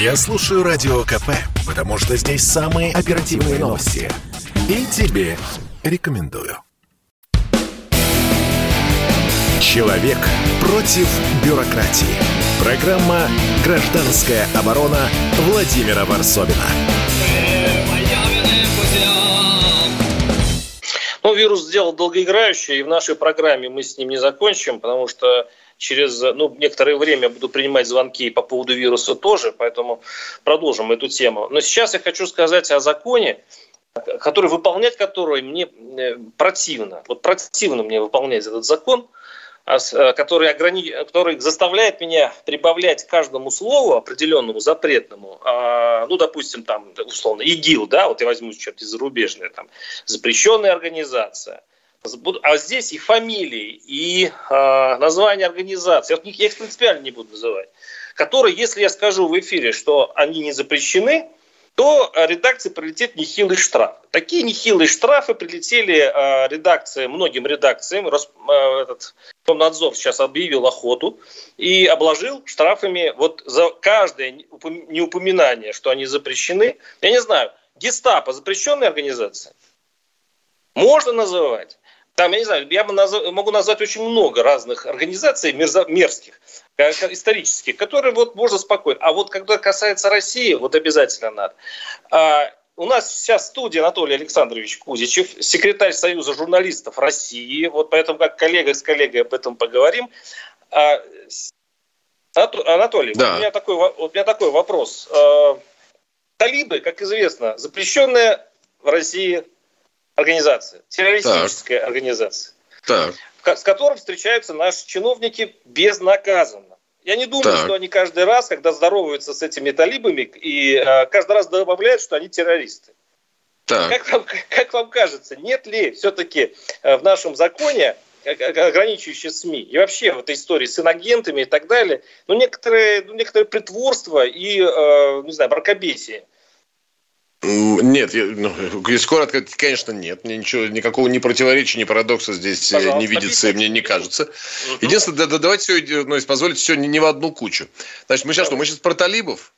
Я слушаю Радио КП, потому что здесь самые оперативные новости. И тебе рекомендую. Человек против бюрократии. Программа «Гражданская оборона» Владимира Варсовина. Ну, вирус сделал долгоиграющий, и в нашей программе мы с ним не закончим, потому что через ну, некоторое время буду принимать звонки по поводу вируса тоже, поэтому продолжим эту тему. Но сейчас я хочу сказать о законе, который выполнять который мне э, противно. Вот противно мне выполнять этот закон – а э, который, ограни... который заставляет меня прибавлять каждому слову определенному запретному, а, ну, допустим, там, условно, ИГИЛ, да, вот я возьму что-то зарубежное, там, запрещенная организация, а здесь и фамилии, и а, название организации, я их принципиально не буду называть, которые, если я скажу в эфире, что они не запрещены, то редакции прилетит нехилый штраф. Такие нехилые штрафы прилетели э, редакции, многим редакциям. Рос, э, этот, Комнадзор сейчас объявил охоту и обложил штрафами вот за каждое неупоминание, что они запрещены. Я не знаю, гестапо запрещенная организация? Можно называть. Там, я не знаю, я могу назвать очень много разных организаций мерзких, исторических, которые вот можно спокойно. А вот когда касается России, вот обязательно надо. А, у нас сейчас в студии Анатолий Александрович Кузичев, секретарь Союза журналистов России. Вот поэтому как коллега с коллегой об этом поговорим. А, Анатолий, да. у, меня такой, у меня такой вопрос. А, талибы, как известно, запрещенная в России организация, террористическая так. организация, так. с которым встречаются наши чиновники безнаказанно. Я не думаю, так. что они каждый раз, когда здороваются с этими талибами, и э, каждый раз добавляют, что они террористы. Так. Как, вам, как вам кажется, нет ли все-таки э, в нашем законе ограничивающие СМИ и вообще в этой истории с инагентами и так далее, ну, некоторые, ну, некоторые притворство и, э, не знаю, бракобесие. Нет, я, ну, если коротко, конечно, нет. Мне ничего, никакого ни противоречия, ни парадокса здесь э, Пожалуйста, не видится, объясните. мне не кажется. Угу. Единственное, да, да, давайте все, ну, если позволите, все не, не в одну кучу. Значит, мы сейчас что, мы сейчас про талибов?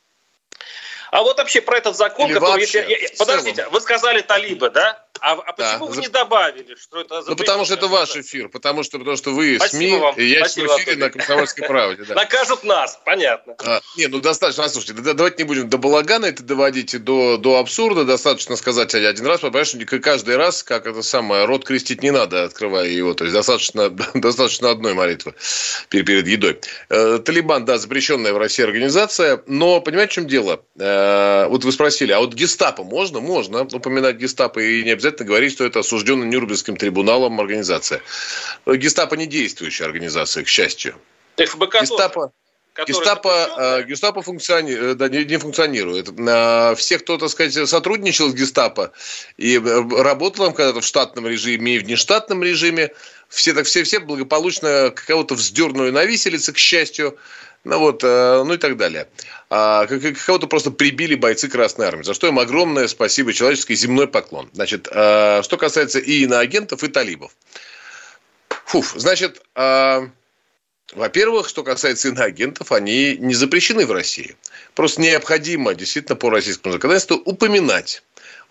А вот вообще про этот закон, Или который... Вообще, я, я, подождите, вы сказали талибы, да? А, а почему да. вы не добавили, что это Ну, потому что это ваш эфир, потому что, потому что вы Спасибо СМИ, вам. и я Спасибо, в эфире на Комсомольской правде. Да. Накажут нас, понятно. А, не, ну достаточно, слушайте, да, давайте не будем до балагана это доводить до, до абсурда, достаточно сказать один раз, потому что каждый раз, как это самое, рот крестить не надо, открывая его, то есть достаточно, достаточно одной молитвы перед, перед едой. Э, Талибан, да, запрещенная в России организация, но понимаете, в чем дело? Э, вот вы спросили, а вот гестапо можно? Можно упоминать гестапо и не обязательно обязательно говорить, что это осужденная Нюрнбергским трибуналом организация. Гестапо не действующая организация, к счастью. ФБК Гестапо, Гестапо, э, гестапо функциони... Э, да, не, не функционирует. Э, все, кто, так сказать, сотрудничал с гестапо и работал там когда-то в штатном режиме и в нештатном режиме, все, так, все, все благополучно кого-то вздернули на виселице, к счастью, ну вот, ну и так далее. А кого-то просто прибили бойцы Красной Армии, за что им огромное спасибо, человеческий земной поклон. Значит, что касается и иноагентов, и талибов. Фуф, значит, во-первых, что касается иноагентов, они не запрещены в России. Просто необходимо действительно по российскому законодательству упоминать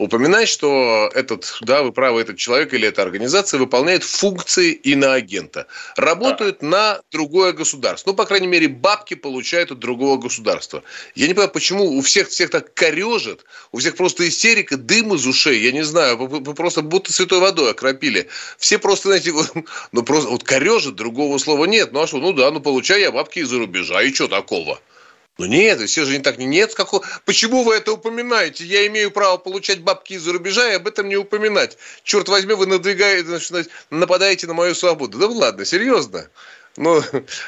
упоминать, что этот, да, вы правы, этот человек или эта организация выполняет функции иноагента. Работают да. на другое государство. Ну, по крайней мере, бабки получают от другого государства. Я не понимаю, почему у всех всех так корежит, у всех просто истерика, дым из ушей, я не знаю, просто будто святой водой окропили. Все просто, знаете, ну просто вот корежит, другого слова нет. Ну а что, ну да, ну получаю я бабки из-за рубежа, и что такого? Ну нет, все же не так. Нет, какого... почему вы это упоминаете? Я имею право получать бабки из-за рубежа и об этом не упоминать. Черт возьми, вы надвигаете, значит, нападаете на мою свободу. Да ладно, серьезно. Ну,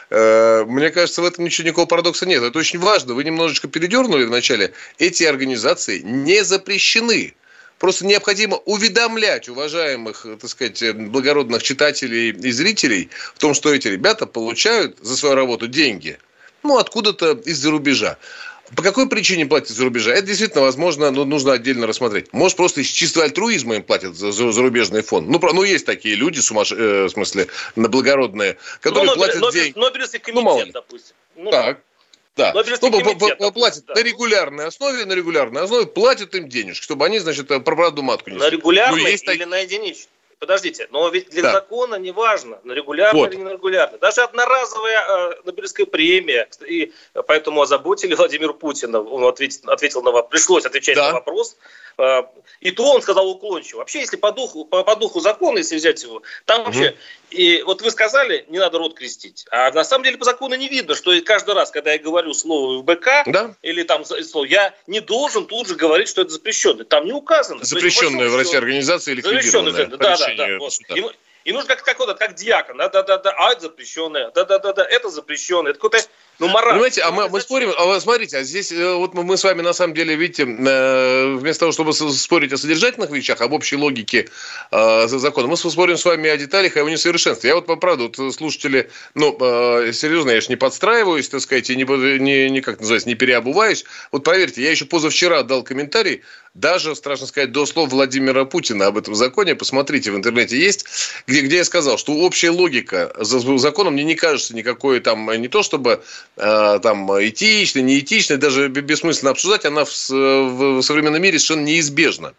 э, мне кажется, в этом ничего никакого парадокса нет. Это очень важно. Вы немножечко передернули вначале. Эти организации не запрещены. Просто необходимо уведомлять уважаемых, так сказать, благородных читателей и зрителей в том, что эти ребята получают за свою работу деньги – ну, откуда-то из-за рубежа. По какой причине платят за рубежа? Это действительно, возможно, ну, нужно отдельно рассмотреть. Может, просто из чистого альтруизма им платят за, за зарубежный фонд. Ну, про, ну, есть такие люди, сумаш... э, в смысле, на благородные, которые ну, платят Нобель, деньги. Нобелевский комитет, ну, мало. допустим. Ну, так. Да, ну, ну платят да. на регулярной основе, на регулярной основе платят им денежки, чтобы они, значит, про правду матку не На регулярной ну, есть или так... на единичной? Подождите, но ведь для да. закона не важно, на регулярно вот. или не на регулярно. Даже одноразовая э, Нобелевская премия, и поэтому озаботили Владимир Путин, он ответил, ответил на вопрос, пришлось отвечать да. на вопрос, и то он сказал уклончиво. Вообще, если по духу, по, по духу закона, если взять его, там угу. вообще и вот вы сказали, не надо рот крестить. А на самом деле по закону не видно, что каждый раз, когда я говорю слово ВБК да? или там слово, я не должен тут же говорить, что это запрещенное. Там не указано. Запрещенная в России организация или Запрещенная, да, да, да. Вот. И, и нужно как, как, вот, как диакон, да, да, да, да, а это запрещенное, да, да, да, да, это запрещенное. Это какой-то ну, мораль. Понимаете, а мы, мы спорим, а смотрите, а здесь э, вот мы с вами на самом деле, видите, э, вместо того, чтобы спорить о содержательных вещах, об общей логике э, закона, мы спорим с вами о деталях, о его несовершенстве. Я вот, по правду, вот слушатели, ну, э, серьезно, я же не подстраиваюсь, так сказать, и не, не, не, как называется, не переобуваюсь. Вот проверьте, я еще позавчера дал комментарий, даже, страшно сказать, до слов Владимира Путина об этом законе, посмотрите, в интернете есть, где, где я сказал, что общая логика за законом мне не кажется никакой там, не то чтобы э, там этичной, не этичной, даже бессмысленно обсуждать, она в, в современном мире совершенно неизбежна.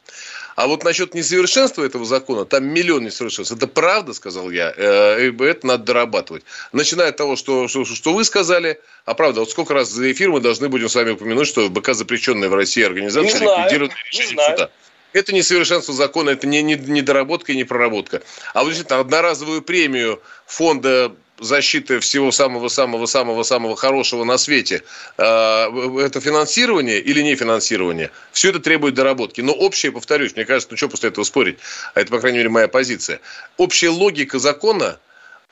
А вот насчет несовершенства этого закона, там миллион несовершенств. Это правда, сказал я, э, это надо дорабатывать. Начиная от того, что, что, что вы сказали, а правда, вот сколько раз за эфир мы должны будем с вами упомянуть, что БК запрещенная в России организация ликвидирует решение суда. Это несовершенство закона, это не, не, не доработка и не проработка. А вот действительно, одноразовую премию фонда защиты всего самого-самого-самого-самого хорошего на свете, а, это финансирование или не финансирование, все это требует доработки. Но общее, повторюсь, мне кажется, ну что после этого спорить, а это, по крайней мере, моя позиция. Общая логика закона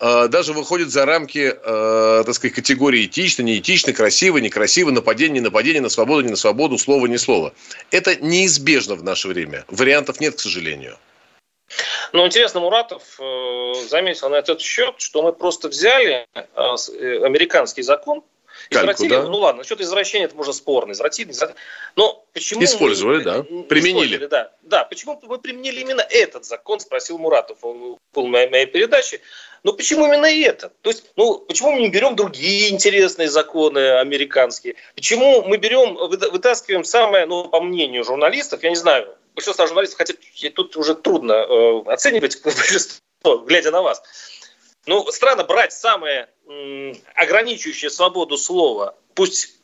даже выходит за рамки, э, так сказать, категории этично, неэтично, красиво, некрасиво, нападение, не нападение, на свободу, не на свободу, слово, не слово. Это неизбежно в наше время. Вариантов нет, к сожалению. Ну, интересно, Муратов э, заметил на этот счет, что мы просто взяли э, э, американский закон, извратили, да? ну ладно, насчет извращения это можно спорно, извратили, извратили. но почему Использовали, мы, да, применили. Да, да, почему мы применили именно этот закон, спросил Муратов в полной моей передаче. Ну почему именно это? То есть, ну почему мы не берем другие интересные законы американские? Почему мы берем, вытаскиваем самое, ну по мнению журналистов, я не знаю, большинство журналистов, хотя тут уже трудно э, оценивать большинство, глядя на вас. Ну, странно брать самое ограничивающее свободу слова, пусть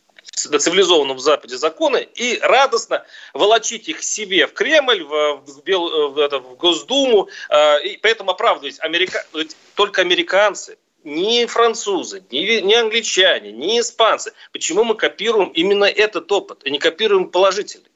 на цивилизованном Западе законы, и радостно волочить их себе в Кремль, в, в, Бел, в, это, в Госдуму, э, и поэтому оправдывать Америка... только американцы, ни французы, ни, ни англичане, ни испанцы. Почему мы копируем именно этот опыт, и не копируем положительный?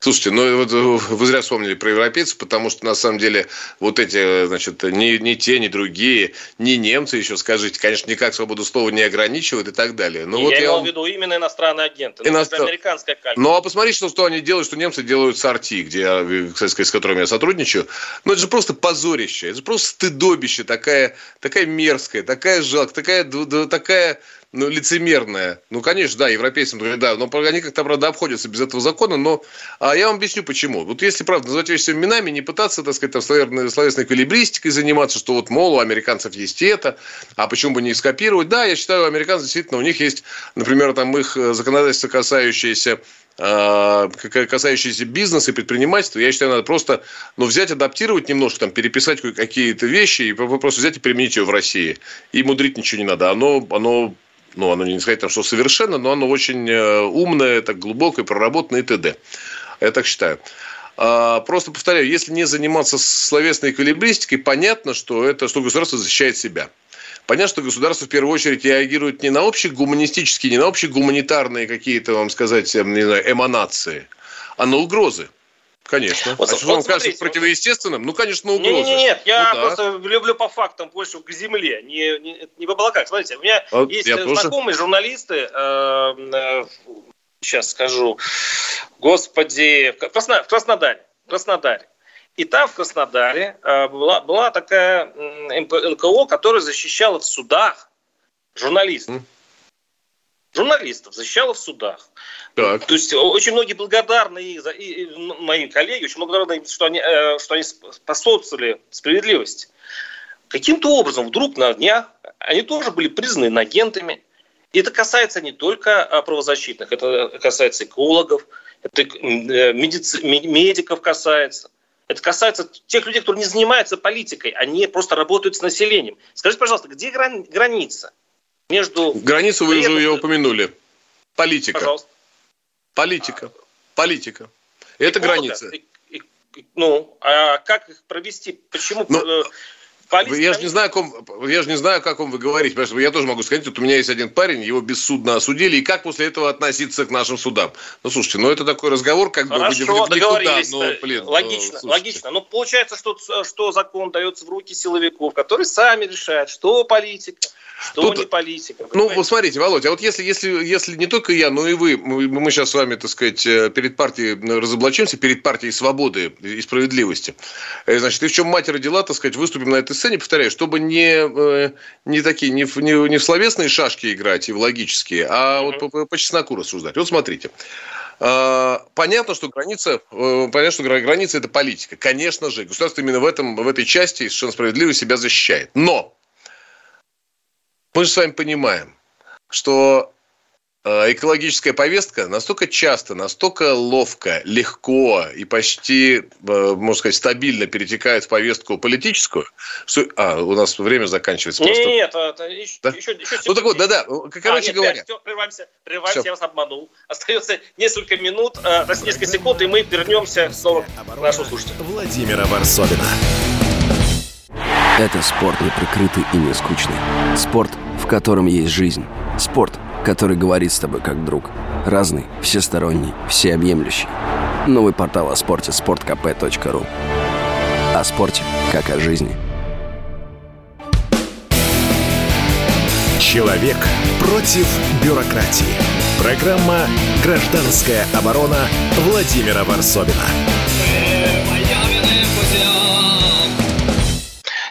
Слушайте, ну вот э, вы зря вспомнили про европейцев, потому что на самом деле вот эти, значит, ни, ни те, ни другие, ни немцы еще, скажите, конечно, никак свободу слова не ограничивают и так далее. Но вот я, я имел в виду именно иностранные агенты, ну, Иностран... американская калька. Ну а посмотрите, что, что они делают, что немцы делают с Арти, где я, кстати, с которыми я сотрудничаю. Ну это же просто позорище, это же просто стыдобище, такая, такая мерзкая, такая жалкая, такая, такая ну, лицемерная. Ну, конечно, да, европейцам, да, но они как-то, правда, обходятся без этого закона, но а я вам объясню, почему. Вот если, правда, называть вещи именами, не пытаться, так сказать, там, словесной калибристикой заниматься, что вот, мол, у американцев есть это, а почему бы не скопировать? Да, я считаю, у американцев действительно, у них есть, например, там их законодательство, касающееся а, касающиеся бизнеса и предпринимательства, я считаю, надо просто ну, взять, адаптировать немножко, там, переписать какие-то вещи и просто взять и применить ее в России. И мудрить ничего не надо. Оно, оно ну, оно не сказать, там, что совершенно, но оно очень э, умное, так глубокое, проработанное и т.д. Я так считаю. А, просто повторяю, если не заниматься словесной эквилибристикой, понятно, что это, что государство защищает себя. Понятно, что государство в первую очередь реагирует не на общие гуманистические, не на общие гуманитарные какие-то, вам сказать, не знаю, эманации, а на угрозы. Конечно. Вот, а вот, что вам кажется противоестественным? Ну, конечно, угроза. Нет, нет, нет. Я ну, просто люблю по фактам больше к земле, не, не, не в облаках. Смотрите, у меня вот есть знакомые тоже. журналисты, э, э, сейчас скажу, господи, в, Красно, в Краснодаре. В Краснодаре. И там в Краснодаре э, была, была такая НКО, которая защищала в судах журналистов. Журналистов защищала в судах. Так. То есть очень многие благодарны и, и, и мои коллеги, очень благодарны, что они, э, что они способствовали справедливости. Каким-то образом вдруг на днях они тоже были признаны агентами. И это касается не только а, правозащитных, это касается экологов, это э, медици... медиков касается. Это касается тех людей, которые не занимаются политикой, они просто работают с населением. Скажите, пожалуйста, где грани... граница между... Границу вы уже ее упомянули. Политика. Пожалуйста. Политика. Политика. Это Эколога. и- Ну, а как их провести? Почему Ну, э, полиция- Я же не знаю, о ком, я же не знаю, о каком вы говорите. Потому что я тоже могу сказать, вот у меня есть один парень, его бессудно осудили, и как после этого относиться к нашим судам? Ну, слушайте, ну это такой разговор, как бы Хорошо, в никуда, договорились. ну, блин, ну, логично, слушайте. логично. Но получается, что, что закон дается в руки силовиков, которые сами решают, что политика, что Тут- не политика. Ну, вот смотрите, Володя, а вот если, если, если не только я, но и вы, мы, мы сейчас с вами, так сказать, э, перед партией э, разоблачимся, перед партией свободы и справедливости. Э, Значит, и в чем мать родила, так сказать, выступим на этой сцене, повторяю, чтобы не, э, не такие, не в, не, не в словесные шашки играть и в логические, а вот по, по- чесноку рассуждать. Вот смотрите. А, Понятно, что граница, э, понятно, что гра- граница это политика. Конечно же, государство именно в этом, в этой части совершенно справедливо себя защищает. Но мы же с вами понимаем, что экологическая повестка настолько часто, настолько ловко, легко и почти, э, можно сказать, стабильно перетекает в повестку политическую, что... А, у нас время заканчивается Нет, просто. нет, это еще, Да? еще, еще Ну так вот, да-да, короче А, нет, говоря. Всё, прерываемся, прерываемся, Всё. я вас обманул. Остается несколько минут, э, несколько секунд, и мы вернемся снова к нашему слушателю. Владимира Варсовина. Это спорт не прикрытый и не скучный. Спорт, в котором есть жизнь. Спорт, который говорит с тобой как друг. Разный, всесторонний, всеобъемлющий. Новый портал о спорте – sportkp.ru О спорте, как о жизни. Человек против бюрократии. Программа «Гражданская оборона» Владимира Варсовина.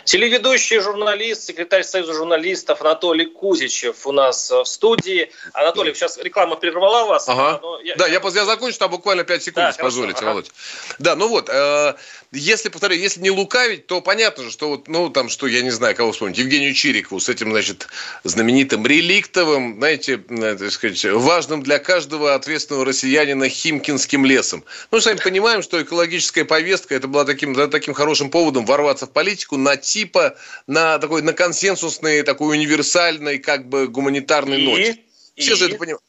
Телеведущий журналист, секретарь Союза журналистов Анатолий Кузичев у нас э, в студии. Анатолий, сейчас реклама прервала вас. Ага. я- Да, я, я закончу, там буквально 5 секунд, Да, если хорошо, позволите, ага. Володь. Да, ну вот, э, если, повторяю, если не лукавить, то понятно же, что вот, ну, там, что, я не знаю, кого вспомнить, Евгению Чирикову с этим, значит, знаменитым реликтовым, знаете, э, так сказать, важным для каждого ответственного россиянина Химкинским лесом. Ну, сами понимаем, что экологическая повестка, это была таким, таким хорошим поводом ворваться в политику на типа, на такой, на консенсусной, такой универсальной, как бы, гуманитарной И? ноте. Все И? же это понимают.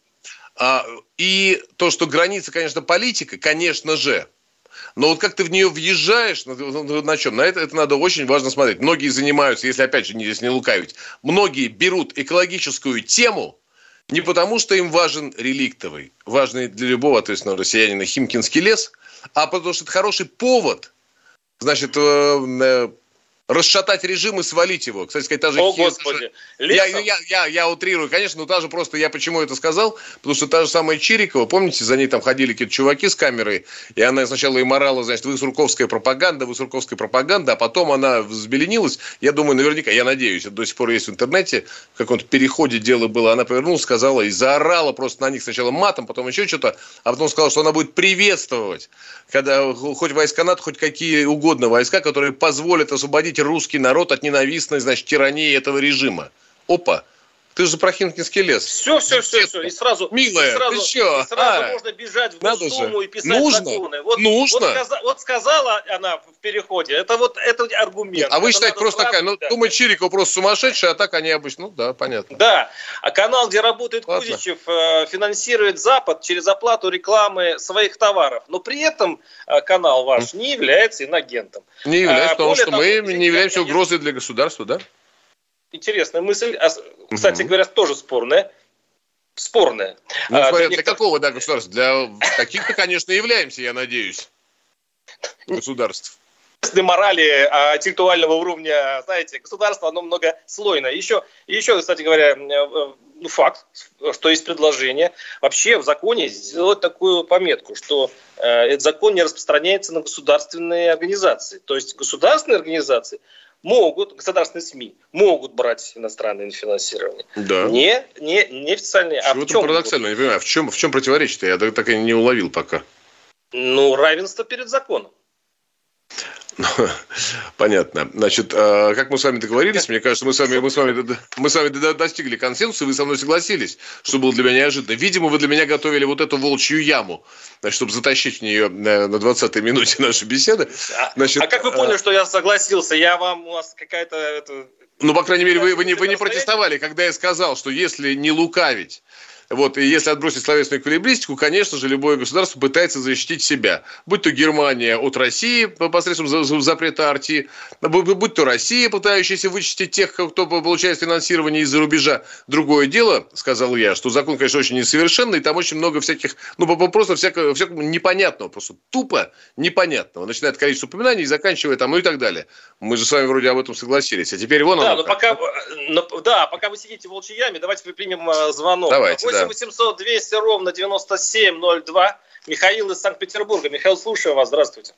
А, и то, что граница, конечно, политика, конечно же. Но вот как ты в нее въезжаешь, на, на- на чем? На это, это надо очень важно смотреть. Многие занимаются, если опять же не, здесь не лукавить, многие берут экологическую тему не потому, что им важен реликтовый, важный для любого ответственного россиянина Химкинский лес, а потому что это хороший повод, значит, э, э, расшатать режим и свалить его. Кстати сказать, та же О, Хи- Господи. я, Лесом? я, я, я утрирую, конечно, но та же просто, я почему это сказал, потому что та же самая Чирикова, помните, за ней там ходили какие-то чуваки с камерой, и она сначала им орала, значит, вы сурковская пропаганда, вы сурковская пропаганда, а потом она взбеленилась, я думаю, наверняка, я надеюсь, это до сих пор есть в интернете, в каком-то переходе дело было, она повернулась, сказала и заорала просто на них сначала матом, потом еще что-то, а потом сказала, что она будет приветствовать, когда хоть войска НАТО, хоть какие угодно войска, которые позволят освободить русский народ от ненавистной, значит, тирании этого режима. Опа, ты же про Химкинский лес. Все, все, все, все. И сразу, Милая, и сразу, ты и сразу А? можно бежать в Надо Госдуму же. и писать Нужно. законы. Вот, Нужно. Вот, сказа- вот сказала она в переходе, это вот это аргумент. А вы Это считаете, просто такая, ну, да. думаю, Чирикова просто сумасшедшая, а так они обычно, ну да, понятно. Да, а канал, где работает Ладно. Кузичев, э, финансирует Запад через оплату рекламы своих товаров. Но при этом э, канал ваш не является инагентом. Не является, А, потому что того, мы не являемся угрозой для государства, да? Интересная мысль. Кстати Мгм. говоря, тоже спорная. Спорная. Ну, А, смотря для для какого, да, государства? Для каких-то, конечно, являемся, я надеюсь, государств. общественной морали а, интеллектуального уровня, знаете, государство, оно многослойное. Еще, еще, кстати говоря, э, ну, факт, что есть предложение вообще в законе сделать такую пометку, что э, этот закон не распространяется на государственные организации. То есть государственные организации могут, государственные СМИ могут брать иностранное финансирование. Да. Не, не, не официальные. А в чем? парадоксально, я не понимаю, в чем, в чем противоречие-то? Я так, так и не уловил пока. Ну, равенство перед законом. Понятно. Значит, а, как мы с вами договорились, мне кажется, мы с вами, мы с вами, мы с вами достигли консенсуса, вы со мной согласились, что было для меня неожиданно. Видимо, вы для меня готовили вот эту волчью яму, значит, чтобы затащить в нее э, на 20-й минуте нашей беседы. А, значит, а как вы поняли, а... что я согласился? Я вам, у вас какая-то... Ну, по крайней мере, вы, вы, не, вы не протестовали, когда я сказал, что если не лукавить, вот, и если отбросить словесную эквилибристику, конечно же, любое государство пытается защитить себя. Будь то Германия от России посредством запрета арти, будь то Россия, пытающаяся вычистить тех, кто получает финансирование из-за рубежа. Другое дело, сказал я, что закон, конечно, очень несовершенный, и там очень много всяких, ну, просто всякого, всякого непонятного, просто тупо непонятного. Начиная от количества упоминаний и заканчивая там, ну и так далее. Мы же с вами вроде об этом согласились. А теперь вон да, но пока, но, да, пока вы сидите в волчьей яме, давайте примем э, звонок. Давайте, 8 8 800 200 ровно 9702. Михаил из Санкт-Петербурга. Михаил, слушаю вас. Здравствуйте.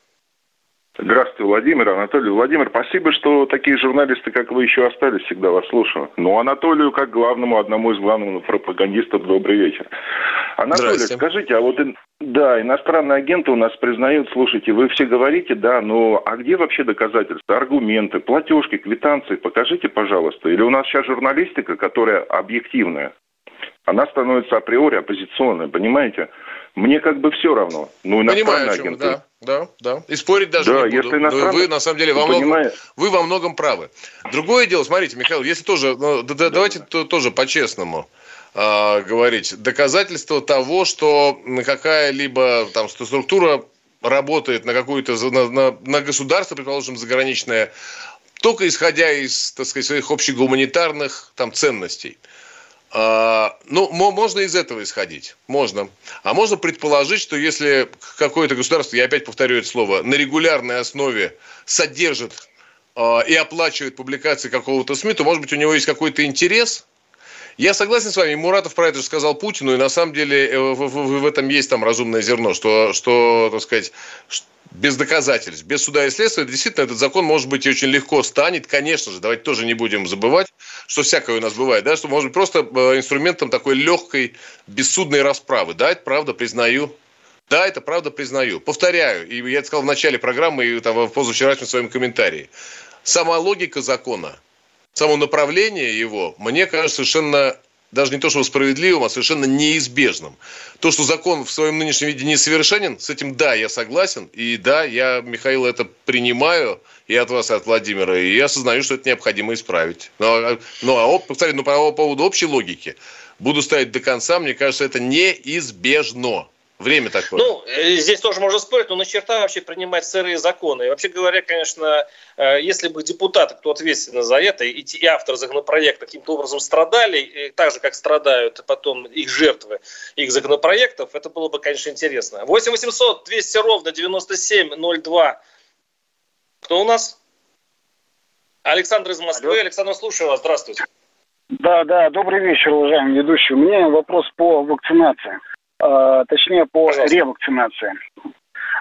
Здравствуйте, Владимир, Анатолий. Владимир, спасибо, что такие журналисты, как вы, еще остались. Всегда вас слушаю. Ну, Анатолию, как главному, одному из главных пропагандистов, добрый вечер. Анатолий, скажите, а вот да, иностранные агенты у нас признают, слушайте, вы все говорите, да, но а где вообще доказательства, аргументы, платежки, квитанции? Покажите, пожалуйста. Или у нас сейчас журналистика, которая объективная? Она становится априори оппозиционной, понимаете? Мне как бы все равно. Ну, Понимаю, агенты. Да, да, да. И спорить даже да, не буду. Если иностран... Вы, на самом деле, во многом, вы во многом правы. Другое дело, смотрите, Михаил, если тоже, ну, да, да, давайте то, тоже по-честному э, говорить. Доказательство того, что какая-либо там структура работает на какую-то, на, на, на государство, предположим, заграничное, только исходя из, так сказать, своих общегуманитарных там ценностей – ну, можно из этого исходить. Можно. А можно предположить, что если какое-то государство, я опять повторю это слово, на регулярной основе содержит а, и оплачивает публикации какого-то СМИ, то, может быть, у него есть какой-то интерес. Я согласен с вами, Муратов про это же сказал Путину, и на самом деле э, в, в, в этом есть там разумное зерно, что, что так сказать, без доказательств, без суда и следствия, действительно, этот закон, может быть, и очень легко станет. Конечно же, давайте тоже не будем забывать, что всякое у нас бывает, да, что может быть просто э, инструментом такой легкой, бессудной расправы. Да, это правда, признаю. Да, это правда, признаю. Повторяю, и я это сказал в начале программы и там, в позавчерашнем своем комментарии. Сама логика закона, само направление его, мне кажется, совершенно даже не то, что справедливым, а совершенно неизбежным. То, что закон в своем нынешнем виде несовершенен, с этим да, я согласен. И да, я, Михаил, это принимаю и от вас, и от Владимира. И я осознаю, что это необходимо исправить. Но, ну, а, повторяю, ну, по поводу общей логики, буду ставить до конца, мне кажется, это неизбежно. Время такое. Ну, э, здесь тоже можно спорить, но на черта вообще принимать сырые законы. И вообще говоря, конечно, э, если бы депутаты, кто ответственны за это, и, и автор законопроекта каким-то образом страдали, так же, как страдают потом их жертвы их законопроектов, это было бы, конечно, интересно. 8 800 200 ровно 9702. Кто у нас? Александр из Москвы. Алло. Александр, слушаю вас. Здравствуйте. Да, да, добрый вечер, уважаемый ведущий. У меня вопрос по вакцинации. А, точнее по ревакцинации.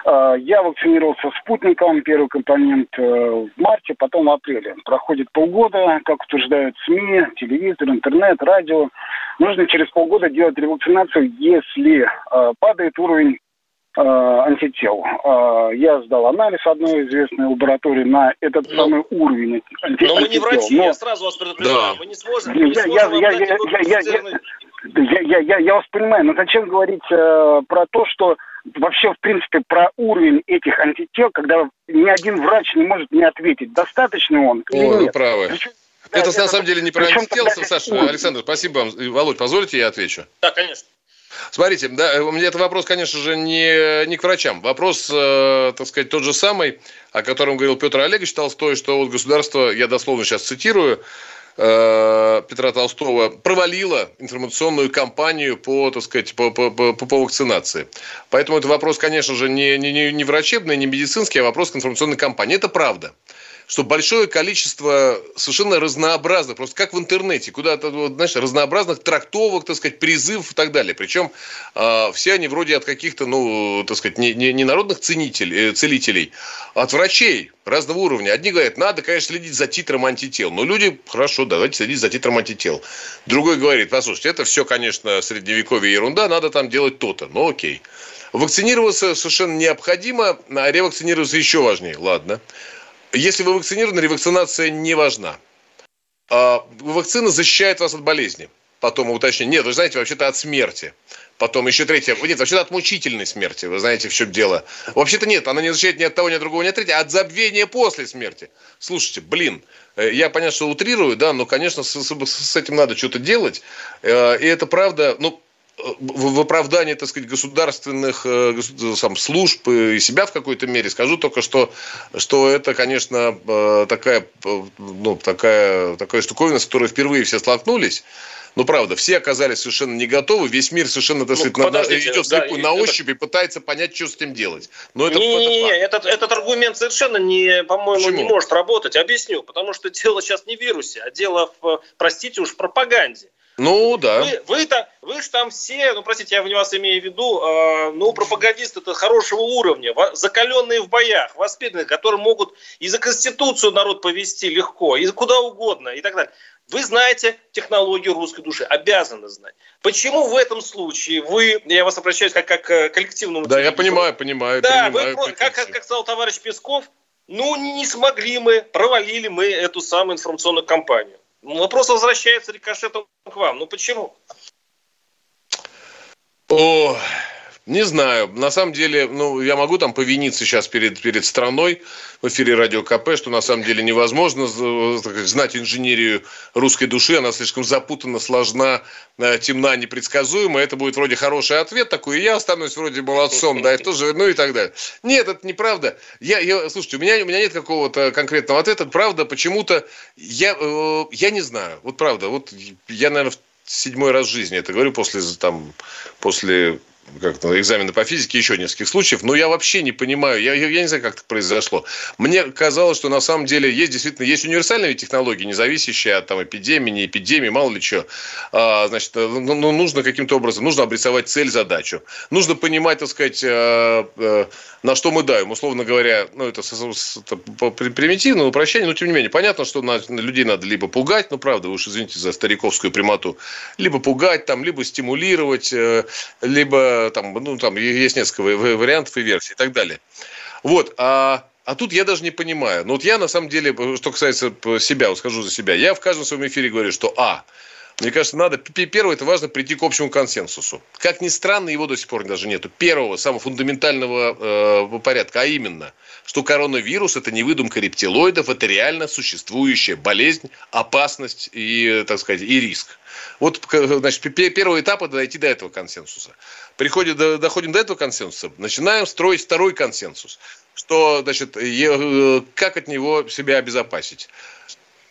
А, я вакцинировался спутником, первый компонент э, в марте, потом в апреле. Проходит полгода, как утверждают СМИ, телевизор, интернет, радио. Нужно через полгода делать ревакцинацию, если а, падает уровень антител. Я сдал анализ одной известной лаборатории на этот но, самый уровень антител. Но мы не врачи, но... я сразу вас предупреждаю. Да. Мы не сможем, мы не сможем я, я, я, я, я, я, я, я, я, я вас понимаю, но зачем говорить э, про то, что вообще, в принципе, про уровень этих антител, когда ни один врач не может мне ответить, достаточно он или Ой, нет. правы. Причем, это, да, на самом деле не про антител, Саша. Уровень. Александр, спасибо вам. Володь, позволите, я отвечу? Да, конечно. Смотрите, да, у меня это вопрос, конечно же, не, не к врачам. Вопрос, э, так сказать, тот же самый, о котором говорил Петр Олегович Толстой, что вот государство, я дословно сейчас цитирую, Э, Петра Толстого провалила информационную кампанию по, так сказать, по, по, по, по вакцинации. Поэтому это вопрос, конечно же, не, не, не врачебный, не медицинский, а вопрос информационной кампании. Это правда что большое количество совершенно разнообразных, просто как в интернете, куда-то, знаешь, разнообразных трактовок, так сказать, призывов и так далее. Причем э, все они вроде от каких-то, ну, так сказать, не, не, не народных ценителей, э, целителей, а от врачей разного уровня. Одни говорят, надо, конечно, следить за титром антител. Но люди, хорошо, давайте следить за титром антител. Другой говорит, послушайте, это все, конечно, средневековье ерунда, надо там делать то-то. Ну, окей. Вакцинироваться совершенно необходимо, а ревакцинироваться еще важнее. Ладно. Если вы вакцинированы, ревакцинация не важна. А, вакцина защищает вас от болезни. Потом уточнение. Нет, вы знаете, вообще-то от смерти. Потом еще третье. Нет, вообще-то от мучительной смерти. Вы знаете, в чем дело. Вообще-то нет, она не защищает ни от того, ни от другого, ни от третьего, а от забвения после смерти. Слушайте, блин, э, я, понятно, что утрирую, да, но, конечно, с, с этим надо что-то делать. Э, и это правда, ну, в оправдании, так сказать, государственных э, сам, служб и себя в какой-то мере скажу только, что, что это, конечно, э, такая, э, ну, такая, такая штуковина, с которой впервые все столкнулись. Ну, правда, все оказались совершенно не готовы, весь мир совершенно, так ну, сказать, ну, идет да, слепую на ощупь это... и пытается понять, что с этим делать. Но это, не, не, не, этот, этот аргумент совершенно, не, по-моему, Почему? не может работать. Объясню. Потому что дело сейчас не в вирусе, а дело, в, простите уж, пропаганде. Ну, да. Вы, вы-то, вы же там все, ну, простите, я в вас имею в виду, э, ну, пропагандисты это хорошего уровня, закаленные в боях, воспитанные, которые могут и за Конституцию народ повести легко, и куда угодно, и так далее. Вы знаете технологию русской души, обязаны знать. Почему в этом случае вы, я вас обращаюсь как, как к коллективному... Да, я понимаю, понимаю. Да, понимаю, вы, как, как, как сказал товарищ Песков, ну, не смогли мы, провалили мы эту самую информационную кампанию. Вопрос возвращается рикошетом к вам. Ну почему? О, не знаю. На самом деле, ну, я могу там повиниться сейчас перед, перед страной в эфире Радио КП, что на самом деле невозможно знать инженерию русской души. Она слишком запутана, сложна, э, темна, непредсказуема. Это будет вроде хороший ответ такой, и я останусь вроде молодцом, да, и тоже, ну и так далее. Нет, это неправда. Я, я, слушайте, у меня, у меня нет какого-то конкретного ответа. Правда, почему-то я, э, я не знаю. Вот правда, вот я, наверное, в седьмой раз в жизни это говорю после, там, после как-то экзамены по физике, еще нескольких случаев, но я вообще не понимаю, я, я, не знаю, как это произошло. Мне казалось, что на самом деле есть действительно, есть универсальные технологии, не зависящие от там, эпидемии, не эпидемии, мало ли что. А, значит, э, ну, ну, нужно каким-то образом, нужно обрисовать цель, задачу. Нужно понимать, так сказать, э, э, на что мы даем. Условно говоря, ну, это, это примитивно, упрощение, но тем не менее, понятно, что на, людей надо либо пугать, ну, правда, вы уж извините за стариковскую прямоту, либо пугать, там, либо стимулировать, либо там, ну, там есть несколько вариантов и версий и так далее. Вот, а, а тут я даже не понимаю. Ну, вот я, на самом деле, что касается себя, вот скажу за себя, я в каждом своем эфире говорю, что, а, мне кажется, надо, первое, это важно прийти к общему консенсусу. Как ни странно, его до сих пор даже нету. Первого, самого фундаментального э, порядка, а именно, что коронавирус – это не выдумка рептилоидов, это реально существующая болезнь, опасность и, так сказать, и риск. Вот, значит, первый этап – это дойти до этого консенсуса. Приходим, доходим до этого консенсуса, начинаем строить второй консенсус. Что, значит, э, как от него себя обезопасить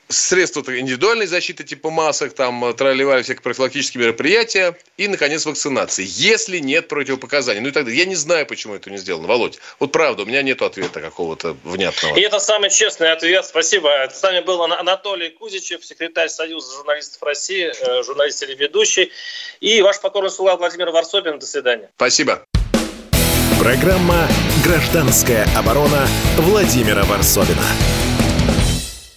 средства индивидуальной защиты типа масок, там, э, тролливали всякие профилактические мероприятия и, наконец, вакцинации. Если нет противопоказаний. Ну и тогда я не знаю, почему это не сделано. Володь, вот правда, у меня нет ответа какого-то внятного. И это самый честный ответ. Спасибо. С нами был Анатолий Кузичев, секретарь Союза журналистов России, э, журналист или ведущий. И ваш покорный слуга Владимир Варсобин. До свидания. Спасибо. Программа «Гражданская оборона» Владимира Варсобина.